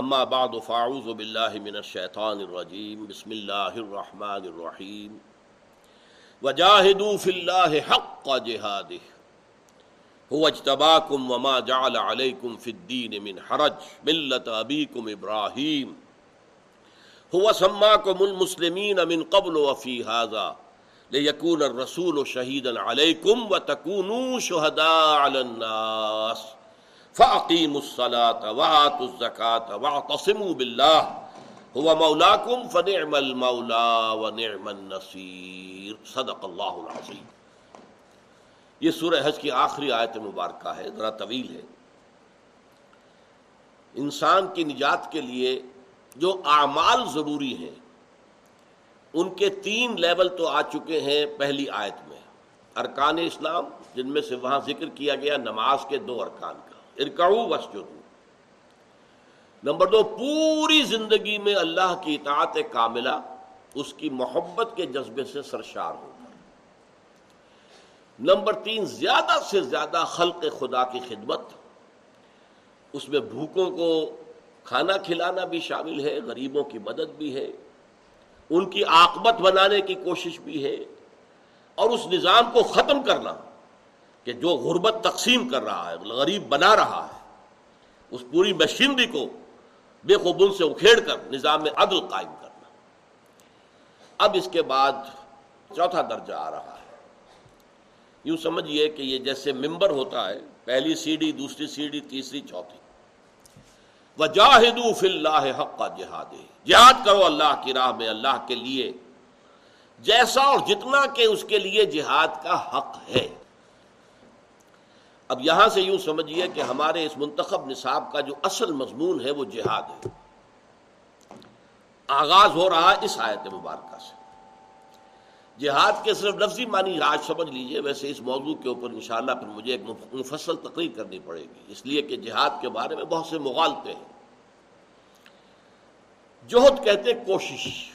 اما بعد فاعوذ باللہ من الشیطان الرجیم، بسم اللہ الرحمن الرحیم. وجاہدوا فی اللہ حق جہادہ هو اجتباکم وما جعل علیکم فی الدین من حرج، ملت ابیکم ابراہیم. هو سماکم المسلمین من قبل وفی هذا لیکون الرسول شہیدا علیکم وتکونوا شہداء علی الناس. فعقیم الصلاۃ وآت الزکات واعتصموا باللہ. هو مولاکم فنعم المولا ونعم النصیر. صدق اللہ العظیم. یہ سورہ حج کی آخری آیت مبارکہ ہے، ذرا طویل ہے. انسان کی نجات کے لیے جو اعمال ضروری ہیں، ان کے تین لیول تو آ چکے ہیں پہلی آیت میں. ارکان اسلام، جن میں سے وہاں ذکر کیا گیا، نماز کے دو ارکان کا. ارکعو وسجدو نمبر دو، پوری زندگی میں اللہ کی اطاعت کاملہ، اس کی محبت کے جذبے سے سرشار ہوگا نمبر تین، زیادہ سے زیادہ خلق خدا کی خدمت۔ اس میں بھوکوں کو کھانا کھلانا بھی شامل ہے، غریبوں کی مدد بھی ہے۔ ان کی آکبت بنانے کی کوشش بھی ہے۔ اور اس نظام کو ختم کرنا۔ کہ جو غربت تقسیم کر رہا ہے، غریب بنا رہا ہے، اس پوری مشینری کو بے قبول سے اکھیڑ کر نظام میں عدل قائم کرنا۔ اب اس کے بعد چوتھا درجہ آ رہا ہے۔ یوں سمجھیے کہ یہ جیسے ممبر ہوتا ہے، پہلی سیڑھی، دوسری سیڑھی، تیسری، چوتھی۔ وجاہدو فی اللہ حق کا جہاد جہاد کرو اللہ کی راہ میں، اللہ کے لیے۔ جیسا اور جتنا کہ اس کے لیے جہاد کا حق ہے۔ اب یہاں سے یوں سمجھیے کہ ہمارے اس منتخب نصاب کا جو اصل مضمون ہے وہ جہاد ہے۔ آغاز ہو رہا اس آیت مبارکہ سے۔ جہاد کے صرف لفظی معنی آج سمجھ لیجیے، ویسے اس موضوع کے اوپر انشاءاللہ پھر مجھے ایک مفصل تقریر کرنی پڑے گی۔ اس لیے کہ جہاد کے بارے میں بہت سے مغالطے ہیں۔ جوہد کہتے کوشش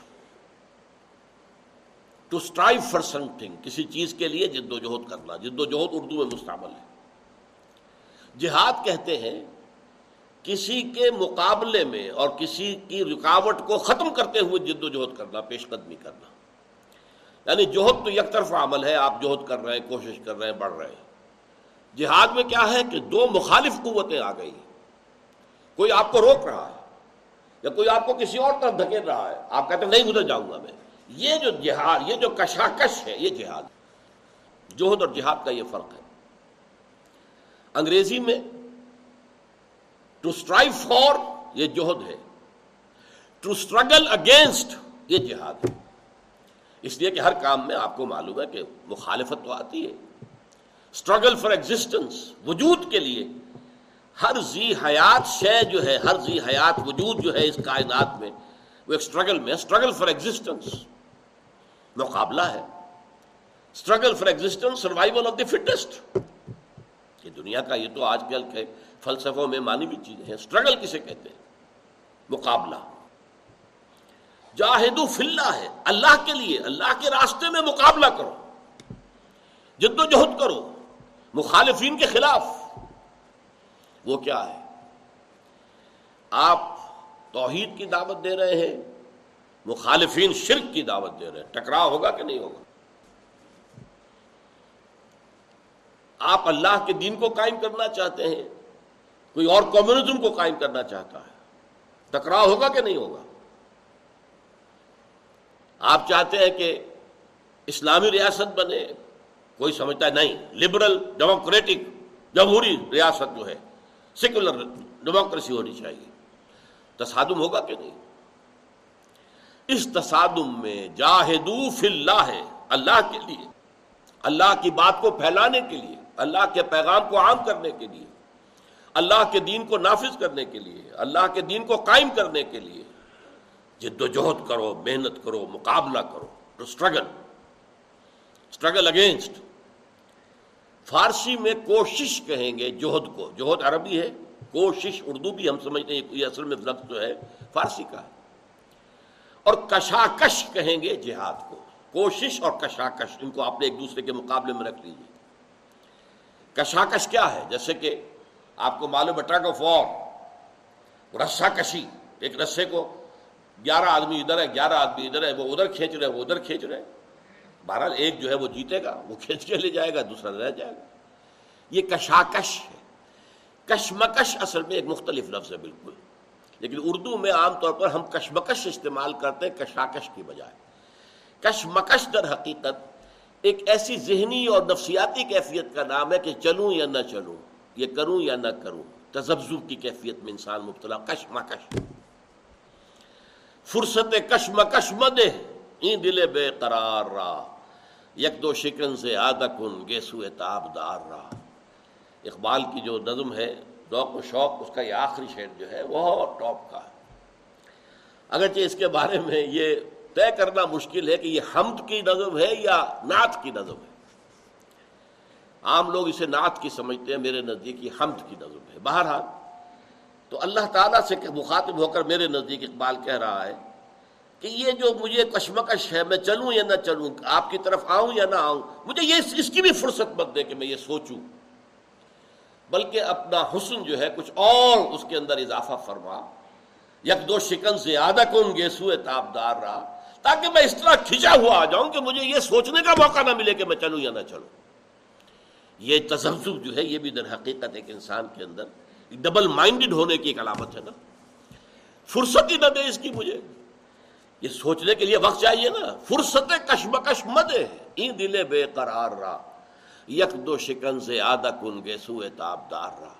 to strive for some thing کسی چیز کے لیے جد و جہد کرنا، جد و جہد اردو میں مستعمل ہے۔ جہاد کہتے ہیں، کسی کے مقابلے میں اور کسی کی رکاوٹ کو ختم کرتے ہوئے جد و جہد کرنا، پیش قدمی کرنا۔ یعنی جوہد تو یک طرف عمل ہے، آپ جوہد کر رہے ہیں، کوشش کر رہے ہیں، بڑھ رہے ہیں۔ جہاد میں کیا ہے کہ دو مخالف قوتیں آ گئی۔ کوئی آپ کو روک رہا ہے یا کوئی آپ کو کسی اور طرف دھکیل رہا ہے۔ آپ کہتے ہیں، نہیں گزر جاؤں گا میں۔ یہ جو جہاد، یہ جو کشاکش ہے، یہ جہاد۔ جوہد اور جہاد کا یہ فرق ہے۔ انگریزی میں ٹو اسٹرائیو فور یہ جوہد ہے. ٹو اسٹرگل اگینسٹ یہ جہاد ہے. اس لیے کہ ہر کام میں آپ کو معلوم ہے کہ مخالفت تو آتی ہے. اسٹرگل فار ایگزٹنس وجود کے لیے ہر زی حیات شے جو ہے، ہر زی حیات وجود جو ہے اس کائنات میں، وہ ایک اسٹرگل میں اسٹرگل فار ایگزٹنس مقابلہ ہے. Struggle for existence survival of the fittest کہ دنیا کا یہ تو آج کل کے فلسفوں میں مانی بھی چیزیں ہیں۔ اسٹرگل کسے کہتے ہیں؟ مقابلہ۔ جاہدو فلّہ ہے۔ اللہ کے لیے، اللہ کے راستے میں مقابلہ کرو۔ جد و جہد کرو۔ مخالفین کے خلاف۔ وہ کیا ہے؟ آپ توحید کی دعوت دے رہے ہیں، مخالفین شرک کی دعوت دے رہے ہیں۔ ٹکراؤ ہوگا کہ نہیں ہوگا؟ آپ اللہ کے دین کو قائم کرنا چاہتے ہیں، کوئی اور کمیونزم کو قائم کرنا چاہتا ہے۔ ٹکراؤ ہوگا کہ نہیں ہوگا؟ آپ چاہتے ہیں کہ اسلامی ریاست بنے، کوئی سمجھتا ہے نہیں۔ لبرل ڈیموکریٹک جمہوری ریاست جو ہے سیکولر ڈیموکریسی ہونی چاہیے۔ تصادم ہوگا کہ نہیں؟ اس تصادم میں جاہدو فی اللہ ہے، اللہ کے لیے۔ اللہ کی بات کو پھیلانے کے لیے۔ اللہ کے پیغام کو عام کرنے کے لیے، اللہ کے دین کو نافذ کرنے کے لیے، اللہ کے دین کو قائم کرنے کے لیے جد و جہد کرو، محنت کرو، مقابلہ کرو to struggle struggle against Farsi میں کوشش کہیں گے جوہد کو جوہد عربی ہے، کوشش اردو بھی ہم سمجھتے ہیں، یہ اصل میں لفظ جو ہے فارسی کا ہے۔ اور کشاکش کہیں گے جہاد کو، کوشش اور کشاکش، ان کو آپ نے ایک دوسرے کے مقابلے میں رکھ لیجیے کشاکش کیا ہے؟ جیسے کہ آپ کو معلوم ہے ٹرگ آف وار رسا کشی ایک رسے کو گیارہ آدمی ادھر ہے، گیارہ آدمی ادھر ہے، وہ ادھر کھینچ رہے وہ ادھر کھینچ رہے بہرحال ایک جو ہے وہ جیتے گا، وہ کھینچ کے لے جائے گا، دوسرا رہ جائے گا۔ یہ کشاکش ہے۔ کشمکش اصل میں ایک مختلف لفظ ہے بالکل۔ لیکن اردو میں عام طور پر ہم کشمکش استعمال کرتے ہیں کشاکش کی بجائے۔ کشمکش در حقیقت ایک ایسی ذہنی اور نفسیاتی کیفیت کا نام ہے کہ چلوں یا نہ چلوں، یہ کروں یا نہ کروں تزبزب کی کیفیت میں انسان مبتلا، کشمکش۔ فرصت کشمکش مدے، این دل بے قرار را۔ یک دو شکن سے آدکن گیسو تاب دار را۔ اقبال کی جو نظم ہے، ذوق و شوق، اس کا یہ آخری شعر جو ہے، وہ ٹاپ کا ہے۔ اگرچہ اس کے بارے میں یہ طے کرنا مشکل ہے کہ یہ حمد کی نظم ہے یا نعت کی نظم ہے؟ عام لوگ اسے نعت کی سمجھتے ہیں، میرے نزدیک یہ حمد کی نظم ہے۔ بہرحال، تو اللہ تعالیٰ سے مخاطب ہو کر میرے نزدیک اقبال کہہ رہا ہے کہ یہ جو مجھے کشمکش ہے، میں چلوں یا نہ چلوں، آپ کی طرف آؤں یا نہ آؤں، مجھے یہ اس کی بھی فرصت مت دے کہ میں یہ سوچوں۔ بلکہ اپنا حسن جو ہے، کچھ اور اس کے اندر اضافہ فرما۔ یک دو شکن سے زیادہ کون گیسو تابدار رہا۔ تاکہ میں اس طرح کھچا ہوا آ جاؤں کہ مجھے یہ سوچنے کا موقع نہ ملے کہ میں چلوں یا نہ چلوں۔ یہ تجزب جو ہے، یہ بھی در حقیقت ایک انسان کے اندر ڈبل مائنڈڈ ہونے کی ایک علامت ہے نا۔ فرصت ہی نہ دے اس کی مجھے۔ یہ سوچنے کے لیے وقت چاہیے نا۔ فرصت کشمکش مدے این دل بے قرار رہا یک دو شکن سے آدھا کن گے سوئے تاب دار رہا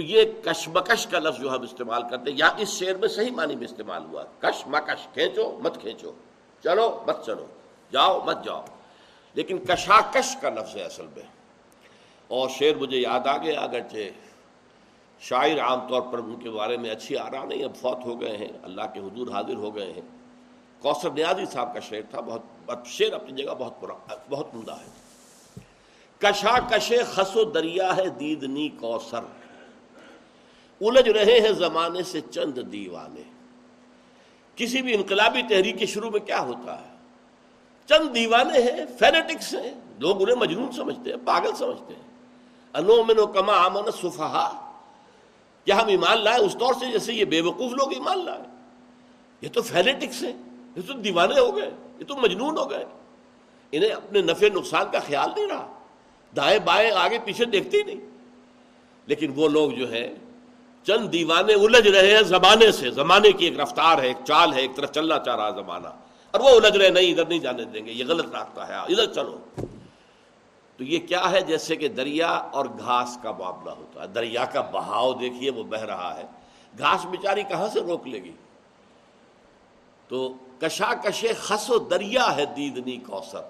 تو یہ کشمکش کا لفظ جو ہم استعمال کرتے ہیں، یا اس شعر میں صحیح معنی میں استعمال ہوا۔ کش مکش، کھینچو، مت کھینچو۔ چلو، مت چلو۔ جاؤ، مت جاؤ۔ لیکن کشاکش کا لفظ ہے اصل میں۔ اور شعر مجھے یاد آ گیا، اگرچہ شاعر عام طور پر ان کے بارے میں اچھی آ رہا نہیں، اب فوت ہو گئے ہیں۔ اللہ کے حضور حاضر ہو گئے ہیں۔ کوثر نیازی صاحب کا شعر تھا، بہت شعر اپنی جگہ بہت بہت عمدہ ہے۔ کشا کشے خسو دریا ہے دیدنی کوسر الجھ رہے ہیں زمانے سے چند دیوانے۔ کسی بھی انقلابی تحریک کے شروع میں کیا ہوتا ہے؟ چند دیوانے ہیں، فینیٹکس ہیں لوگ انہیں مجنون سمجھتے ہیں، پاگل سمجھتے ہیں۔ انو منو کما امن صفحا کیا ہم ایمان لائے، اس طور سے جیسے یہ بے وقوف لوگ ایمان لائے۔ یہ تو فینیٹکس ہیں، یہ تو دیوانے ہو گئے، یہ تو مجنون ہو گئے۔ انہیں اپنے نفع نقصان کا خیال نہیں رہا۔ دائیں بائیں آگے پیچھے دیکھتے ہی نہیں۔ لیکن وہ لوگ جو ہے چند دیوانے الجھ رہے ہیں زمانے سے، زمانے کی ایک رفتار ہے، ایک چال ہے، ایک طرف چلنا چاہ رہا زمانہ۔ اور وہ الجھ رہے نہیں، ادھر نہیں جانے دیں گے، یہ غلط راستہ ہے، ادھر چلو۔ تو یہ کیا ہے؟ جیسے کہ دریا اور گھاس کا معاملہ ہوتا ہے۔ دریا کا بہاؤ دیکھیے، وہ بہ رہا ہے۔ گھاس بیچاری کہاں سے روک لے گی؟ تو کشا کشے خس و دریا ہے دیدنی کوثر۔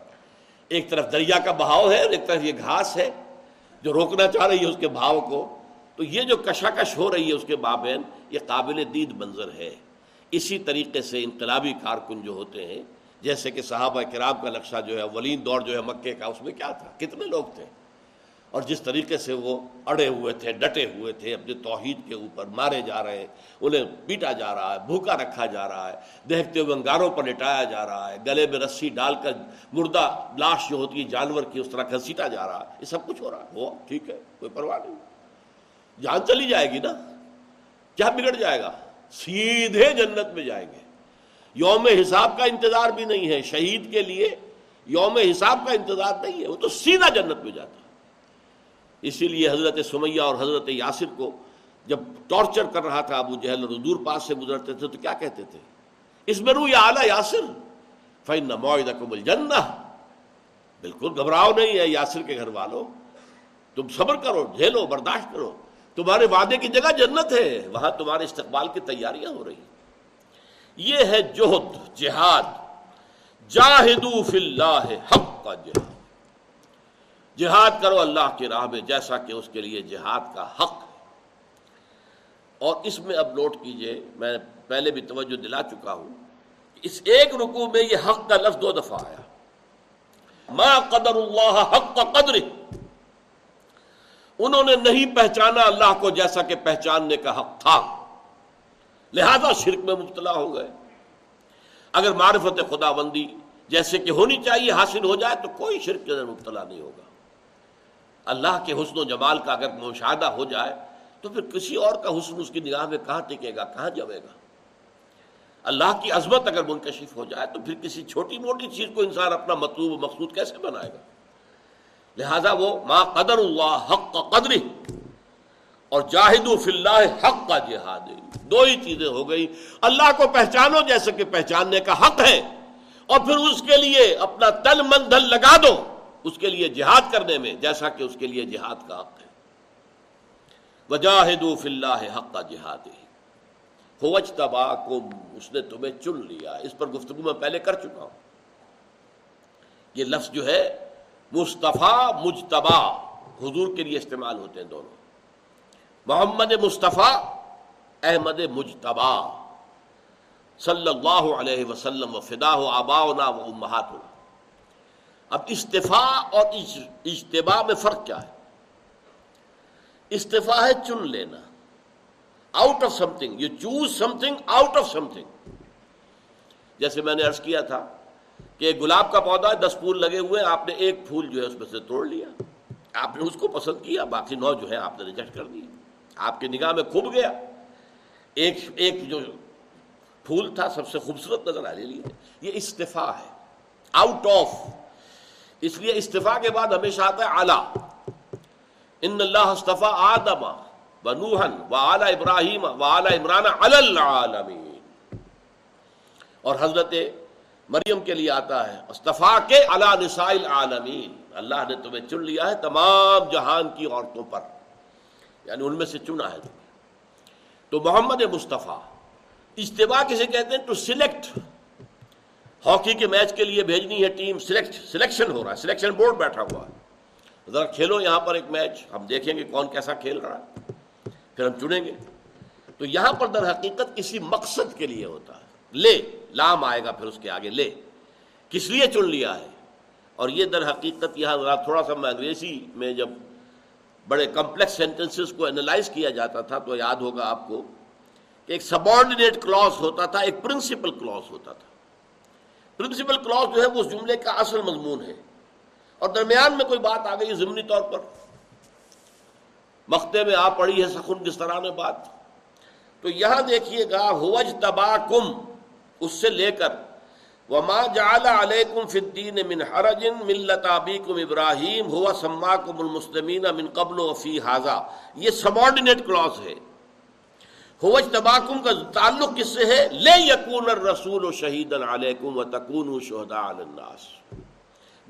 ایک طرف دریا کا بہاؤ ہے اور ایک طرف یہ گھاس ہے۔ جو روکنا چاہ رہی ہے اس کے بہاؤ کو تو یہ جو کشاکش ہو رہی ہے اس کے بابین یہ قابل دید منظر ہے۔ اسی طریقے سے انقلابی کارکن جو ہوتے ہیں، جیسے کہ صحابہ کرام کا نقشہ جو ہے، ولین دور جو ہے مکے کا، اس میں کیا تھا؟ کتنے لوگ تھے؟ اور جس طریقے سے وہ اڑے ہوئے تھے، ڈٹے ہوئے تھے، اپنے توحید کے اوپر مارے جا رہے ہیں انہیں پیٹا جا رہا ہے، بھوکا رکھا جا رہا ہے، دیکھتے ہوئے انگاروں پر لٹایا جا رہا ہے، گلے میں رسی ڈال کر مردہ لاش جو ہوتی ہے، جانور کی اس طرح گھسیٹا جا رہا ہے۔ یہ سب کچھ ہو رہا ہے۔ وہ ٹھیک ہے، کوئی پرواہ نہیں۔ جان چلی جائے گی نا؟ کیا بگڑ جائے گا؟ سیدھے جنت میں جائیں گے۔ یوم حساب کا انتظار بھی نہیں ہے۔ شہید کے لیے یوم حساب کا انتظار نہیں ہے۔ وہ تو سیدھا جنت میں جاتا ہے۔ اسی لیے حضرت سمیہ اور حضرت یاسر کو جب ٹارچر کر رہا تھا، ابو جہل اور دور پاس سے گزرتے تھے، تو کیا کہتے تھے؟ اس میں رو یا اعلیٰ یاسر۔ فن معاہدہ کو بالکل گھبراؤ نہیں ہے یاسر کے گھر والوں۔ تم صبر کرو، جھیلو، برداشت کرو۔ تمہارے وعدے کی جگہ جنت ہے، وہاں تمہارے استقبال کی تیاریاں ہو رہی ہیں۔ یہ ہے جوہد جہاد۔ جاہدو فی اللہ حق کا جہاد۔ جہاد کرو اللہ کی راہ میں، جیسا کہ اس کے لیے جہاد کا حق ہے۔ اور اس میں اب نوٹ کیجیے، میں پہلے بھی توجہ دلا چکا ہوں، اس ایک رکو میں یہ حق کا لفظ دو دفعہ آیا۔ ما قدر اللہ حق کا قدر انہوں نے نہیں پہچانا اللہ کو جیسا کہ پہچاننے کا حق تھا۔ لہذا شرک میں مبتلا ہو گئے۔ اگر معرفت خدا بندی جیسے کہ ہونی چاہیے حاصل ہو جائے تو کوئی شرک کے اندر مبتلا نہیں ہوگا۔ اللہ کے حسن و جمال کا اگر مشاہدہ ہو جائے تو پھر کسی اور کا حسن اس کی نگاہ میں کہاں ٹکے گا، کہاں جمے گا؟ اللہ کی عظمت اگر منکشف ہو جائے تو پھر کسی چھوٹی موٹی چیز کو انسان اپنا مطلوب و مقصود کیسے بنائے گا؟ لہذا وہ ما قدر اللہ حق کا قدری اور جاہد فی اللہ حق کا جہاد دو ہی چیزیں ہو گئی اللہ کو پہچانو جیسے کہ پہچاننے کا حق ہے۔ اور پھر اس کے لیے اپنا تل من دل لگا دو اس کے لیے جہاد کرنے میں، جیسا کہ اس کے لیے جہاد کا حق ہے۔ وجاہد فی اللہ حق کا جہاد ہوج تبا اس نے تمہیں چن لیا۔ اس پر گفتگو میں پہلے کر چکا ہوں۔ یہ لفظ جو ہے مصطفیٰ مجتبا حضور کے لیے استعمال ہوتے ہیں دونوں۔ محمد مصطفیٰ، احمد مجتبا صلی اللہ علیہ وسلم و فدا و آبا و امہات اب استفاع اور اجتباع میں فرق کیا ہے؟ استفاع ہے چن لینا۔ Out of something you choose something out of something جیسے میں نے ارض کیا تھا کہ گلاب کا پودا ہے دس پھول لگے ہوئے، آپ نے ایک پھول جو ہے اس میں سے توڑ لیا۔ آپ نے اس کو پسند کیا، باقی نو جو ہے آپ نے ریجیکٹ کر دی آپ کی نگاہ میں کھب گیا۔ ایک ایک جو پھول تھا، سب سے خوبصورت نظر آ لیا یہ استفاع ہے۔ آؤٹ آف اس لیے استفاع کے بعد ہمیشہ آتا ہے اعلیٰ ان اللہ استفا آدم و نوہن و اعلی ابراہیم و اعلی عمران العالمین۔ اور حضرت مریم کے لیے آتا ہے۔ استفا کے اللہ نسائل عالمین اللہ نے تمہیں چن لیا ہے تمام جہان کی عورتوں پر۔ یعنی ان میں سے چنا ہے۔ تمہیں تو محمد مصطفیٰ اجتباع کسے کہتے ہیں؟ ٹو سلیکٹ ہاکی کے میچ کے لیے بھیجنی ہے ٹیم۔ سلیکٹ سلیکشن ہو رہا ہے۔ سلیکشن بورڈ بیٹھا ہوا ہے۔ ذرا کھیلو یہاں پر ایک میچ۔ ہم دیکھیں گے کون کیسا کھیل رہا ہے۔ پھر ہم چنیں گے۔ تو یہاں پر در حقیقت کسی مقصد کے لیے ہوتا ہے۔ لے، لام آئے گا پھر اس کے آگے لے۔ کس لیے چن لیا ہے؟ اور یہ در حقیقت یہاں تھوڑا سا میں انگریزی میں جب بڑے کمپلیکس سینٹینسز کو انالائز کیا جاتا تھا تو یاد ہوگا آپ کو کہ ایک سبارڈینیٹ کلاس ہوتا تھا، ایک پرنسپل کلاس ہوتا تھا۔ پرنسپل کلاس جو ہے وہ اس جملے کا اصل مضمون ہے۔ اور درمیان میں کوئی بات آ گئی ضمنی طور پر۔ مختے میں آ پڑی ہے سخن، کس طرح نے بات؟ تو یہاں دیکھیے گا ہوج تبا کم اس سے لے کر، وما جعل علیکم فی الدین من حرج ملت ابیکم ابراہیم ہوا سماکم المسلمین من قبل و فی حاضا یہ سبارڈینیٹ کلاس ہے۔ ہوج تباکم کا تعلق کس سے ہے؟ لے یکون الرسول و شہید علیکم و تکون شہداء الناس۔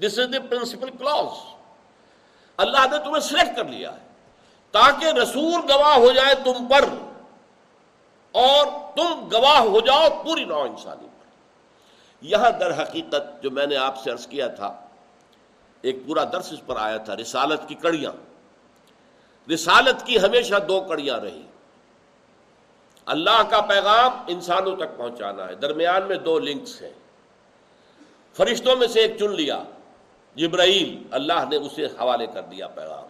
دس از دی پرنسپل کلاس اللہ نے تمہیں سلیکٹ کر لیا ہے۔ تاکہ رسول گواہ ہو جائے تم پر۔ اور تم گواہ ہو جاؤ پوری نو انسانی پر۔ یہاں در حقیقت جو میں نے آپ سے عرض کیا تھا، ایک پورا درس اس پر آیا تھا، رسالت کی کڑیاں۔ رسالت کی ہمیشہ دو کڑیاں رہی۔ اللہ کا پیغام انسانوں تک پہنچانا ہے۔ درمیان میں دو لنکس ہیں۔ فرشتوں میں سے ایک چن لیا، جبرائیل۔ اللہ نے اسے حوالے کر دیا پیغام۔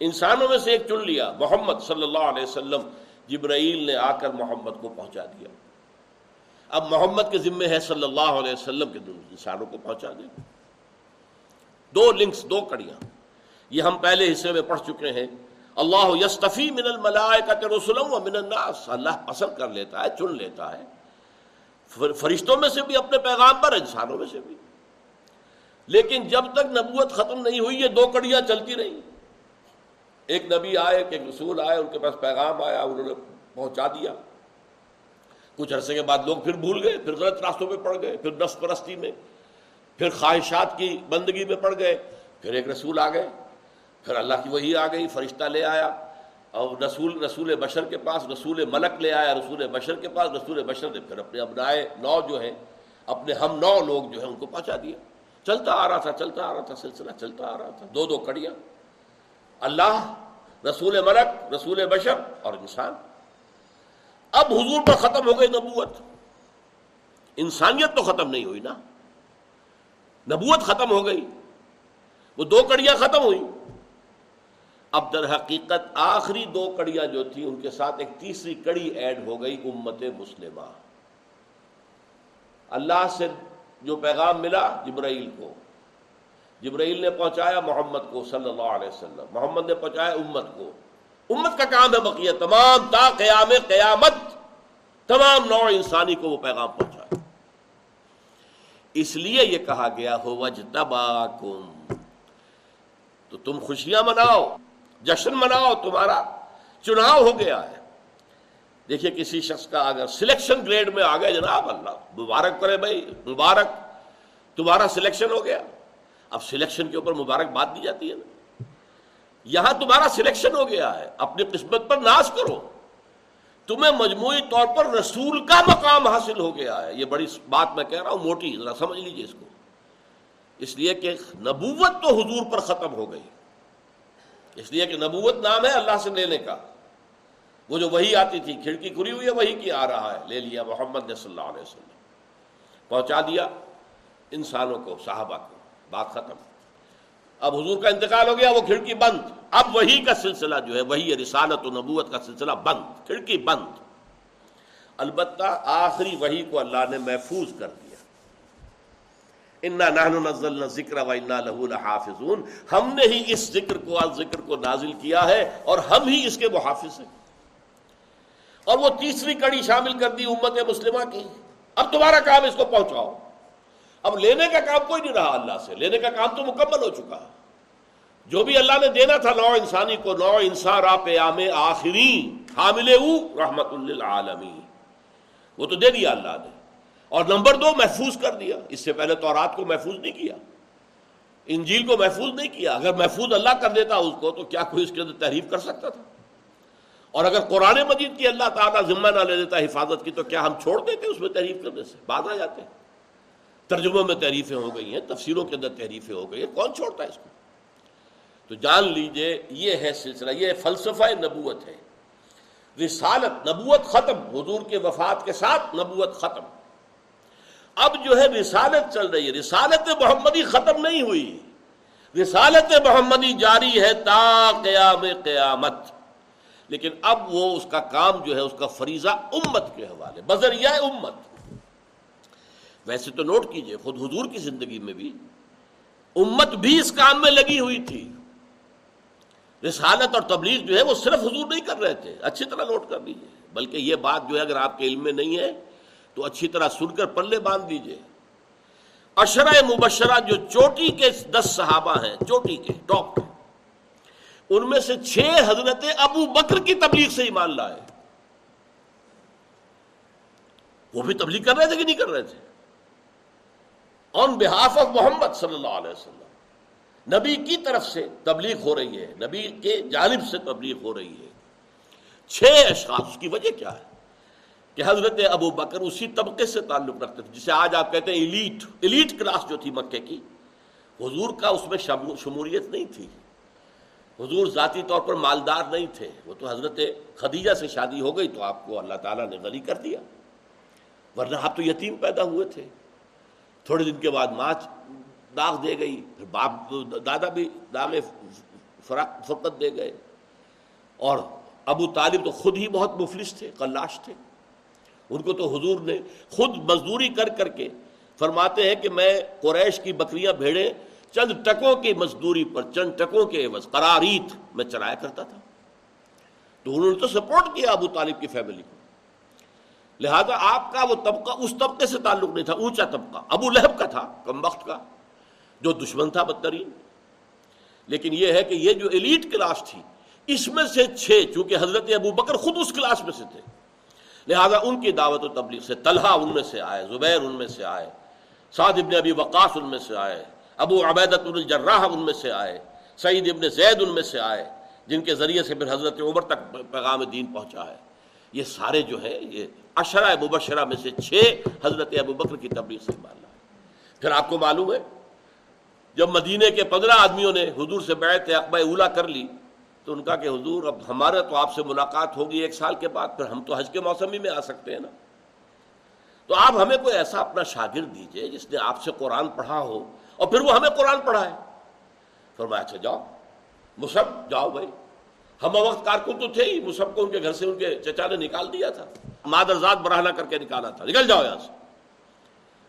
انسانوں میں سے ایک چن لیا، محمد صلی اللہ علیہ وسلم۔ جبرائیل نے آ کر محمد کو پہنچا دیا۔ اب محمد کے ذمے ہے صلی اللہ علیہ وسلم کے انسانوں کو پہنچا دیں دو لنکس، دو کڑیاں۔ یہ ہم پہلے حصے میں پڑھ چکے ہیں۔ اللہ یستفی من الملائکۃ رسلا و من الناس۔ اللہ پسند کر لیتا ہے، چن لیتا ہے۔ فرشتوں میں سے بھی، اپنے پیغام پر انسانوں میں سے بھی۔ لیکن جب تک نبوت ختم نہیں ہوئی، یہ دو کڑیاں چلتی رہی ایک نبی آئے، ایک رسول آئے، ان کے پاس پیغام آیا، انہوں نے پہنچا دیا۔ کچھ عرصے کے بعد لوگ پھر بھول گئے، پھر غلط راستوں پہ پڑ گئے، پھر نفس پرستی میں، پھر خواہشات کی بندگی میں پڑ گئے، پھر ایک رسول آ گئے، پھر اللہ کی وہی آ گئی، فرشتہ لے آیا۔ اور رسول رسول بشر کے پاس، رسول ملک لے آیا، رسول بشر کے پاس، رسول بشر نے پھر اپنے ابنائے نو جو ہیں، اپنے ہم نو لوگ جو ہیں، ان کو پہنچا دیا۔ چلتا آ رہا تھا، چلتا آ رہا تھا، سلسلہ چلتا آ رہا تھا، دو دو کڑیاں۔ اللہ، رسول ملک، رسول بشر اور انسان۔ اب حضور پر ختم ہو گئی نبوت۔ انسانیت تو ختم نہیں ہوئی نا۔ نبوت ختم ہو گئی۔ وہ دو کڑیاں ختم ہوئی۔ اب در حقیقت آخری دو کڑیاں جو تھی ان کے ساتھ ایک تیسری کڑی ایڈ ہو گئی امت مسلمہ۔ اللہ سے جو پیغام ملا جبرائیل کو۔ جبرائیل نے پہنچایا محمد کو صلی اللہ علیہ وسلم۔ محمد نے پہنچایا امت کو۔ امت کا کام ہے بقیہ تمام تا قیام، قیامت تمام نوع انسانی کو وہ پیغام پہنچا اس لیے یہ کہا گیا ہو وج تو تم خوشیاں مناؤ، جشن مناؤ، تمہارا چناؤ ہو گیا ہے۔ دیکھیے کسی شخص کا اگر سلیکشن گریڈ میں آ گیا جناب، اللہ مبارک کرے بھائی، مبارک، تمہارا سلیکشن ہو گیا۔ اب سلیکشن کے اوپر مبارک بات دی جاتی ہے نا۔ یہاں تمہارا سلیکشن ہو گیا ہے۔ اپنی قسمت پر ناز کرو۔ تمہیں مجموعی طور پر رسول کا مقام حاصل ہو گیا ہے۔ یہ بڑی بات میں کہہ رہا ہوں، موٹی، ذرا سمجھ لیجیے اس کو۔ اس لیے کہ نبوت تو حضور پر ختم ہو گئی۔ اس لیے کہ نبوت نام ہے اللہ سے لینے کا۔ وہ جو وہی آتی تھی، کھڑکی کھری ہوئی ہے، وہی کی آ رہا ہے۔ لے لیا محمد صلی اللہ علیہ وسلم۔ پہنچا دیا انسانوں کو، صحابہ کو۔ بات ختم۔ اب حضور کا انتقال ہو گیا، وہ کھڑکی بند۔ اب وہی کا سلسلہ جو ہے، وہی رسالت و نبوت کا سلسلہ بند۔ کھڑکی بند۔ البتہ آخری وہی کو اللہ نے محفوظ کر دیا۔ انا نحن ذکر و انا لہو لحافظون۔ ہم نے ہی اس ذکر کو ذکر کو نازل کیا ہے اور ہم ہی اس کے محافظ ہیں۔ اور وہ تیسری کڑی شامل کر دی امت مسلمہ کی۔ اب تمہارا کام اس کو پہنچاؤ۔ اب لینے کا کام کوئی نہیں رہا اللہ سے، لینے کا کام تو مکمل ہو چکا جو بھی اللہ نے دینا تھا نو انسانی کو نو انسان پیام آخری، حامل رحمت للعالمین۔ وہ تو دے دیا اللہ نے۔ اور نمبر دو، محفوظ کر دیا۔ اس سے پہلے تو رات کو محفوظ نہیں کیا۔ انجیل کو محفوظ نہیں کیا۔ اگر محفوظ اللہ کر دیتا اس کو، تو کیا کوئی اس کے اندر تحریف کر سکتا تھا؟ اور اگر قرآن مجید کی اللہ تعالیٰ ذمہ نہ لے دیتا حفاظت کی، تو کیا ہم چھوڑ دیتے اس میں تحریف کرنے سے؟ بعد آ جاتے ہیں۔ ترجموں میں تحریفیں ہو گئی ہیں، تفسیروں کے اندر تحریفیں ہو گئی ہیں، کون چھوڑتا ہے اس کو؟ تو جان لیجیے، یہ ہے سلسلہ، یہ فلسفہ نبوت ہے۔ رسالت، نبوت ختم، حضور کے وفات کے ساتھ نبوت ختم۔ اب جو ہے رسالت چل رہی ہے، رسالت محمدی ختم نہیں ہوئی۔ رسالت محمدی جاری ہے تا قیام قیامت۔ لیکن اب وہ اس کا کام جو ہے، اس کا فریضہ امت کے حوالے، بذریعہ امت۔ ویسے تو نوٹ کیجیے، خود حضور کی زندگی میں بھی امت بھی اس کام میں لگی ہوئی تھی۔ رسالت اور تبلیغ جو ہے وہ صرف حضور نہیں کر رہے تھے۔ اچھی طرح نوٹ کر لیجیے بلکہ یہ بات جو ہے اگر آپ کے علم میں نہیں ہے تو اچھی طرح سن کر پلے باندھ دیجیے اشرا مبشرہ جو چوٹی کے دس صحابہ ہیں، چوٹی کے، ٹاپ ان میں سے چھ حضرت ابو بکر کی تبلیغ سے ایمان لائے۔ وہ بھی تبلیغ کر رہے تھے کہ نہیں کر رہے تھے؟ آن بہاف آف محمد صلی اللہ علیہ وسلم نبی کی طرف سے تبلیغ ہو رہی ہے، نبی کے جانب سے تبلیغ ہو رہی ہے۔ چھ اشخاص کی وجہ کیا ہے؟ کہ حضرت ابو بکر اسی طبقے سے تعلق رکھتے تھے، جسے آج آپ کہتے ہیں ایلیٹ ایلیٹ کلاس جو تھی مکے کی۔ حضور کا اس میں شمولیت نہیں تھی۔ حضور ذاتی طور پر مالدار نہیں تھے۔ وہ تو حضرت خدیجہ سے شادی ہو گئی تو آپ کو اللہ تعالیٰ نے غنی کر دیا۔ ورنہ آپ تو یتیم پیدا ہوئے تھے۔ تھوڑے دن کے بعد ماں داغ دے گئی، پھر باپ دادا بھی داغ فرقت دے گئے۔ اور ابو طالب تو خود ہی بہت مفلس تھے کلاش تھے۔ ان کو تو حضور نے خود مزدوری کر کر کے فرماتے ہیں کہ میں قریش کی بکریاں بھیڑے چند ٹکوں کی مزدوری پر، چند ٹکوں کے عوض قراریت میں چلایا کرتا تھا۔ تو انہوں نے تو سپورٹ کیا ابو طالب کی فیملی کو۔ لہذا آپ کا وہ طبقہ اس طبقے سے تعلق نہیں تھا، اونچا طبقہ، ابو لہب کا تھا، کم وقت کا، جو دشمن تھا بدترین۔ لیکن یہ ہے کہ یہ جو ایلیٹ کلاس تھی، اس میں سے چھ، چونکہ حضرت ابو بکر خود اس کلاس میں سے تھے۔ لہذا ان کی دعوت و تبلیغ سے طلحہ ان میں سے آئے، زبیر ان میں سے آئے، سعد ابن ابی وقاص ان میں سے آئے، ابو عبیدت الجراح ان میں سے آئے، سعید ابن زید ان میں سے آئے، جن کے ذریعے سے پھر حضرت عمر تک پیغام دین پہنچا ہے۔ یہ سارے جو ہے، یہ اشرا مبشرہ میں سے چھ حضرت ابو بکر کی تبلیغ سے مانا ہے پھر آپ کو معلوم ہے، جب مدینے کے پندرہ آدمیوں نے حضور سے بیعت اقبا اولا کر لی، تو ان کا کہ حضور، اب ہمارے تو آپ سے ملاقات ہوگی ایک سال کے بعد، پھر ہم تو حج کے موسم ہی میں آ سکتے ہیں نا۔ تو آپ ہمیں کوئی ایسا اپنا شاگرد دیجیے جس نے آپ سے قرآن پڑھا ہو، اور پھر وہ ہمیں قرآن پڑھائے۔ فرمایا اچھا جاؤ مصحف جاؤ بھائی۔ ہم وقت کارکن تو تھے ہی مصحف کو ان کے گھر سے ان کے چچا نے نکال دیا تھا۔ مادرزاد براہنا کر کے نکالا تھا۔ نکل جاؤ یہاں سے۔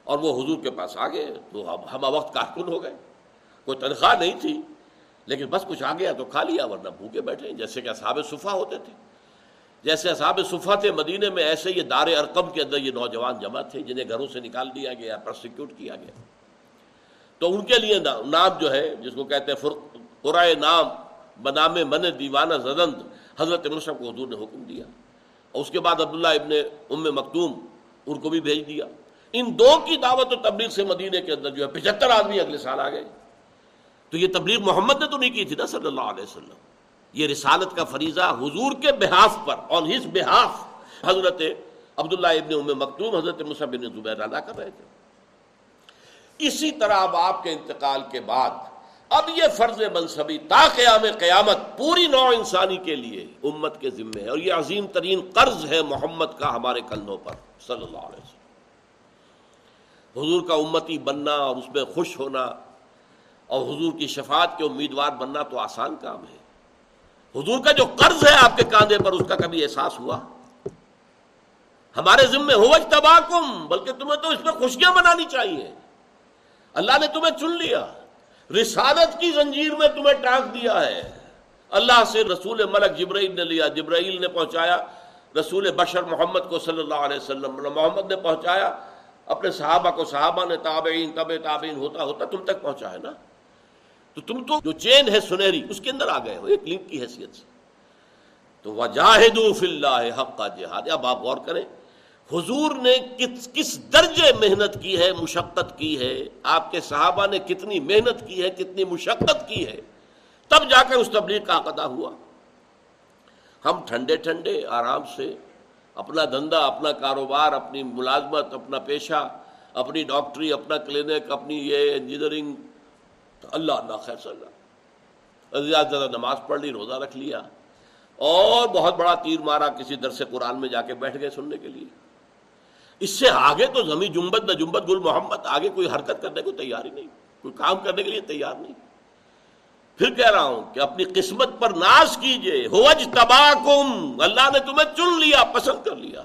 اور وہ حضور کے پاس آ گئے تو ہم وقت کارکن ہو گئے۔ کوئی تنخواہ نہیں تھی، لیکن بس کچھ آ گیا تو کھا لیا، ورنہ بھوکے بیٹھے۔ جیسے کہ اصحاب صفحہ ہوتے تھے۔ جیسے اصحاب صفحہ تھے مدینے میں، ایسے یہ دار ارقم کے اندر یہ نوجوان جمع تھے، جنہیں گھروں سے نکال دیا گیا پرسیکیوٹ کیا گیا۔ تو ان کے لیے نام جو ہے، جس کو کہتے ہیں قرائے نام بنام من دیوانہ زدند، حضرت مشرف کو حضور نے حکم دیا۔ اور اس کے بعد عبداللہ ابن ام مکتوم ان کو بھی بھیج دیا۔ ان دو کی دعوت و تبلیغ سے مدینے کے اندر جو ہے پچہتر آدمی اگلے سال آ گئے۔ تو یہ تبلیغ محمد نے تو نہیں کی تھی نا صلی اللہ علیہ وسلم۔ یہ رسالت کا فریضہ حضور کے بحاف پر آن ہز بحاف حضرت عبداللہ ابن ام مکتوم، حضرت مصحب ابن زبیر ادا کر رہے تھے۔ اسی طرح اب آپ کے انتقال کے بعد اب یہ فرض منصبی تا قیام قیامت پوری نو انسانی کے لیے امت کے ذمے ہے اور یہ عظیم ترین قرض ہے محمد کا ہمارے کندھوں پر، صلی اللہ علیہ وسلم۔ حضور کا امتی بننا اور اس میں خوش ہونا اور حضور کی شفاعت کے امیدوار بننا تو آسان کام ہے۔ حضور کا جو قرض ہے آپ کے کاندھے پر، اس کا کبھی احساس ہوا؟ ہمارے ذمے ہو تباہ بلکہ تمہیں تو اس میں خوشیاں منانی چاہیے۔ اللہ نے تمہیں چن لیا۔ رسالت کی زنجیر میں تمہیں ٹانک دیا ہے۔ اللہ سے رسول ملک جبرائیل نے لیا، جبرائیل نے پہنچایا۔ رسول بشر محمد کو صلی اللہ علیہ وسلم محمد نے پہنچایا۔ اپنے صحابہ کو، صحابہ نے تابعین طب تابعین، ہوتا ہوتا تم تک پہنچا ہے نا۔ تو تم تو جو چین ہے سنہری، اس کے اندر آ گئے ہو، ایک لنک کی حیثیت سے۔ تو وجاہد اللہ حق کا جہاد۔ اب آپ غور کریں۔ حضور نے کس کس درجے محنت کی ہے، مشقت کی ہے، آپ کے صحابہ نے کتنی محنت کی ہے، کتنی مشقت کی ہے، تب جا کر اس تبلیغ کا قدا ہوا۔ ہم ٹھنڈے ٹھنڈے آرام سے اپنا دھندا، اپنا کاروبار، اپنی ملازمت، اپنا پیشہ، اپنی ڈاکٹری، اپنا کلینک، اپنی یہ انجینئرنگ اللہ اللہ خیر صلی اللہ۔ زیادہ زیادہ نماز پڑھ لی، روزہ رکھ لیا۔ اور بہت بڑا تیر مارا کسی درس قرآن میں جا کے بیٹھ گئے سننے کے لیے۔ اس سے آگے تو زمین جمبت نہ جمبت گل محمد، آگے کوئی حرکت کرنے کو تیار ہی نہیں، کوئی کام کرنے کے لیے تیار نہیں۔ پھر کہہ رہا ہوں کہ اپنی قسمت پر ناز کیجیے ہوج تباکم اللہ نے تمہیں چن لیا، پسند کر لیا۔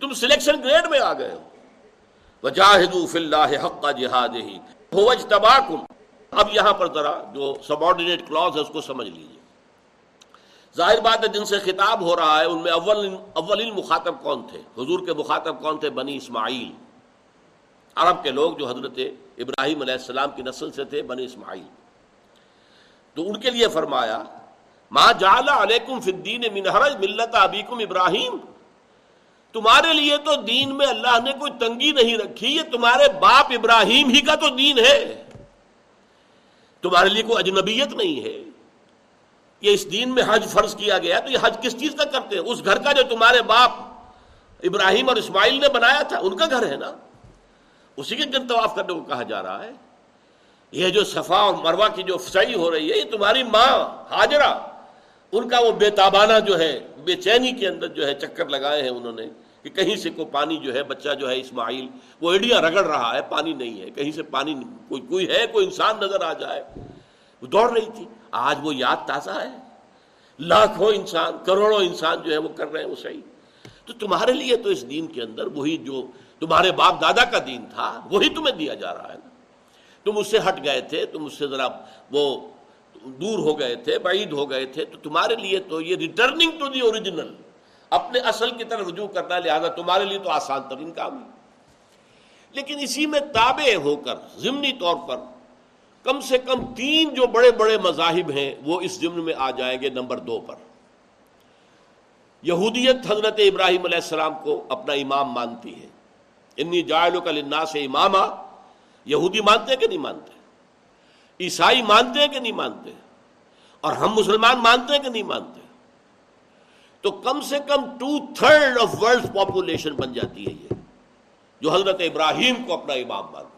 تم سلیکشن گریڈ میں آ گئے ہو۔ وجاہدو فی اللہ حق جہاد ہی ہوج تباکم اب یہاں پر ذرا جو سبارڈینیٹ کلوز ہے، اس کو سمجھ لیجیے۔ ظاہر بات ہے جن سے خطاب ہو رہا ہے، ان میں اول اولین مخاطب کون تھے؟ حضور کے مخاطب کون تھے؟ بنی اسماعیل۔ عرب کے لوگ جو حضرت ابراہیم علیہ السلام کی نسل سے تھے، بنی اسماعیل۔ تو ان کے لیے فرمایا ماں جالا علیکم فدین منہرج ملت ابیکم ابراہیم۔ تمہارے لیے تو دین میں اللہ نے کوئی تنگی نہیں رکھی، یہ تمہارے باپ ابراہیم ہی کا تو دین ہے۔ تمہارے لیے کوئی اجنبیت نہیں ہے۔ یہ اس دین میں حج فرض کیا گیا تو یہ حج کس چیز کا کرتے ہیں؟ اس گھر کا جو تمہارے باپ ابراہیم اور اسماعیل نے بنایا تھا، ان کا گھر ہے نا؟ اسی کے دن طواف کرنے کو کہا جا رہا ہے۔ یہ جو صفا اور مروا کی جو فسائی ہو رہی ہے، یہ تمہاری ماں حاجرہ، ان کا وہ بے تابانہ جو ہے، بے چینی کے اندر جو ہے چکر لگائے ہیں انہوں نے کہ کہیں سے کوئی پانی جو ہے، بچہ جو ہے اسماعیل، وہ ایڈیاں رگڑ رہا ہے، پانی نہیں ہے، کہیں سے پانی کوئی کوئی ہے، کوئی انسان نظر آ جائے۔ وہ دوڑ رہی تھی۔ آج وہ یاد تازہ ہے۔ لاکھوں انسان، کروڑوں انسان جو ہے وہ کر رہے ہیں وہ صحیح۔ تو تمہارے لیے تو اس دین کے اندر وہی جو تمہارے باپ دادا کا دین تھا، وہی تمہیں دیا جا رہا ہے نا۔ تم اس سے ہٹ گئے تھے، تم اس سے ذرا وہ دور ہو گئے تھے، بعید ہو گئے تھے۔ تو تمہارے لیے تو یہ ریٹرننگ ٹو دی اوریجنل اپنے اصل کی طرف رجوع کرنا، لہٰذا تمہارے لیے تو آسان ترین کام ہے۔ لیکن اسی میں تابع ہو کر، ضمنی طور پر کم سے کم تین جو بڑے بڑے مذاہب ہیں وہ اس ضمن میں آ جائیں گے نمبر دو پر۔ یہودیت حضرت ابراہیم علیہ السلام کو اپنا امام مانتی ہے۔ انی جائلوں کا لنا سے امامہ یہودی مانتے ہیں کہ نہیں مانتے؟ عیسائی مانتے ہیں کہ نہیں مانتے؟ اور ہم مسلمان مانتے ہیں کہ نہیں مانتے؟ تو کم سے کم two third of world population بن جاتی ہے یہ۔ جو حضرت ابراہیم کو اپنا امام مانتے۔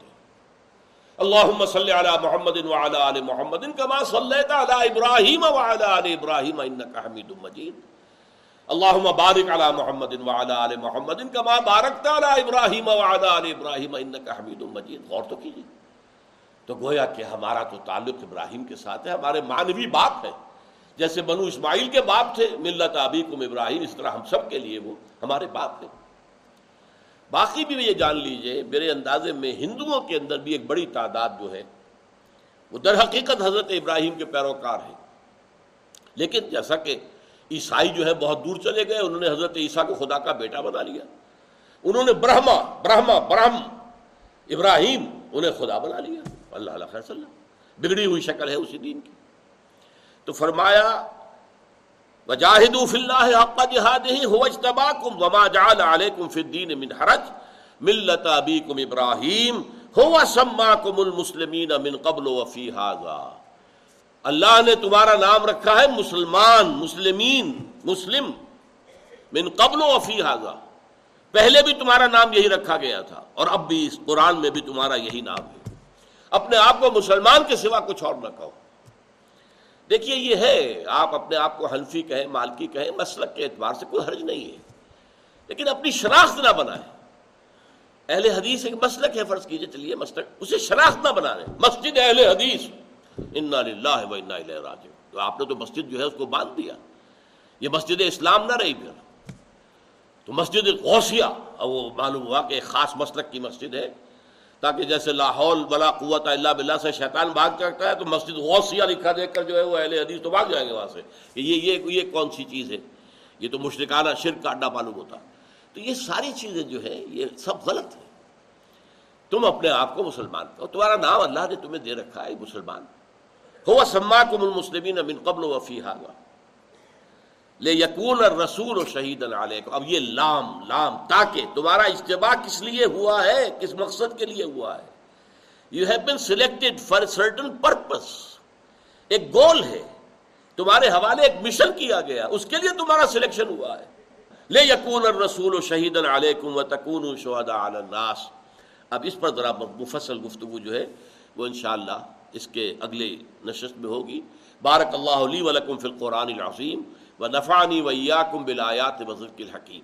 ہیں اللہم صلی محمد وعلی آل محمد کما صلیت علی ابراہیم وعلی آل ابراہیم انکا حمید مجید. اللہم بارک علی محمد وعلی آل محمد کما بارکت علی ابراہیم وعلی آل ابراہیم انکا حمید مجید. غور تو کیجیے تو گویا کہ ہمارا تو تعلق ابراہیم کے ساتھ ہے، ہمارے مانوی باپ ہے جیسے بنو اسماعیل کے باپ تھے، ملت ابیکم ابراہیم، اس طرح ہم سب کے لیے وہ ہمارے باپ تھے باقی بھی یہ جان لیجیے، میرے اندازے میں ہندوؤں کے اندر بھی ایک بڑی تعداد جو ہے، وہ در حقیقت حضرت ابراہیم کے پیروکار ہیں۔ لیکن جیسا کہ عیسائی جو ہے بہت دور چلے گئے، انہوں نے حضرت عیسیٰ کو خدا کا بیٹا بنا لیا۔ انہوں نے برہما برہما، برہم، ابراہیم، انہیں خدا بنا لیا۔ اللہ علیہ وسلم، بگڑی ہوئی شکل ہے اسی دین کی۔ تو فرمایا وجاہدوا فی اللہ حق جہادہ هو اجتباکم وما جعل علیکم فی الدین من حرج ملت ابیکم ابراہیم هو سماکم المسلمین من قبل وفی هذا اللہ نے تمہارا نام رکھا ہے مسلمان، مسلمین، مسلم من قبل وفی هذا پہلے بھی تمہارا نام یہی رکھا گیا تھا اور اب بھی اس قرآن میں بھی تمہارا یہی نام ہے۔ اپنے آپ کو مسلمان کے سوا کچھ اور نہ کہو۔ دیکھیے، یہ ہے، آپ اپنے آپ کو حلفی کہیں، مالکی کہیں، مسلک کے اعتبار سے کوئی حرج نہیں ہے۔ لیکن اپنی شناخت نہ بنائے اہل حدیث ایک مسلک ہے، فرض کیجیے، چلیے، مسلک۔ اسے شناخت نہ بنا رہے مسجد اہل حدیث۔ انا للہ و انا الیہ تو آپ نے تو مسجد جو ہے، اس کو باندھ دیا۔ یہ مسجد اسلام نہ رہی پھر۔ تو مسجد غوثیہ وہ معلوم ہوا کہ ایک خاص مسلک کی مسجد ہے۔ تاکہ جیسے لاہور بلا قوت اللہ بلّہ سے شیطان بھاگ جاتا ہے، تو مسجد غوثیہ لکھا دیکھ کر جو ہے وہ اہل حدیث تو بھاگ جائیں گے وہاں سے۔ کہ یہ یہ یہ کون سی چیز ہے؟ یہ تو مشرکانہ شرک کا اڈا معلوم ہوتا۔ تو یہ ساری چیزیں جو ہے یہ سب غلط ہے تم اپنے آپ کو مسلمان کہو۔ تمہارا نام اللہ نے تمہیں دے رکھا ہے، مسلمان۔ ہوا سما کم المسلمین من قبل وفی حاغا لے یقون رسول و شہید علیہ اب یہ لام لام، تاکہ تمہارا اجتباع کس لیے ہوا ہے؟ کس مقصد کے لیے ہوا ہے؟ You have been selected for certain purpose ایک گول ہے۔ تمہارے حوالے ایک مشن کیا گیا۔ اس کے لیے تمہارا سلیکشن ہوا ہے۔ لے یقون اور رسول و شہید علیکم و تکون شہدا الناس۔ اب اس پر ذرا مفصل گفتگو جو ہے، وہ انشاءاللہ اس کے اگلے نشست میں ہوگی۔ بارک اللہ علی ولکم فی القرآن العظیم۔ و نفانی ویاکم بلایات وزرک الحکیم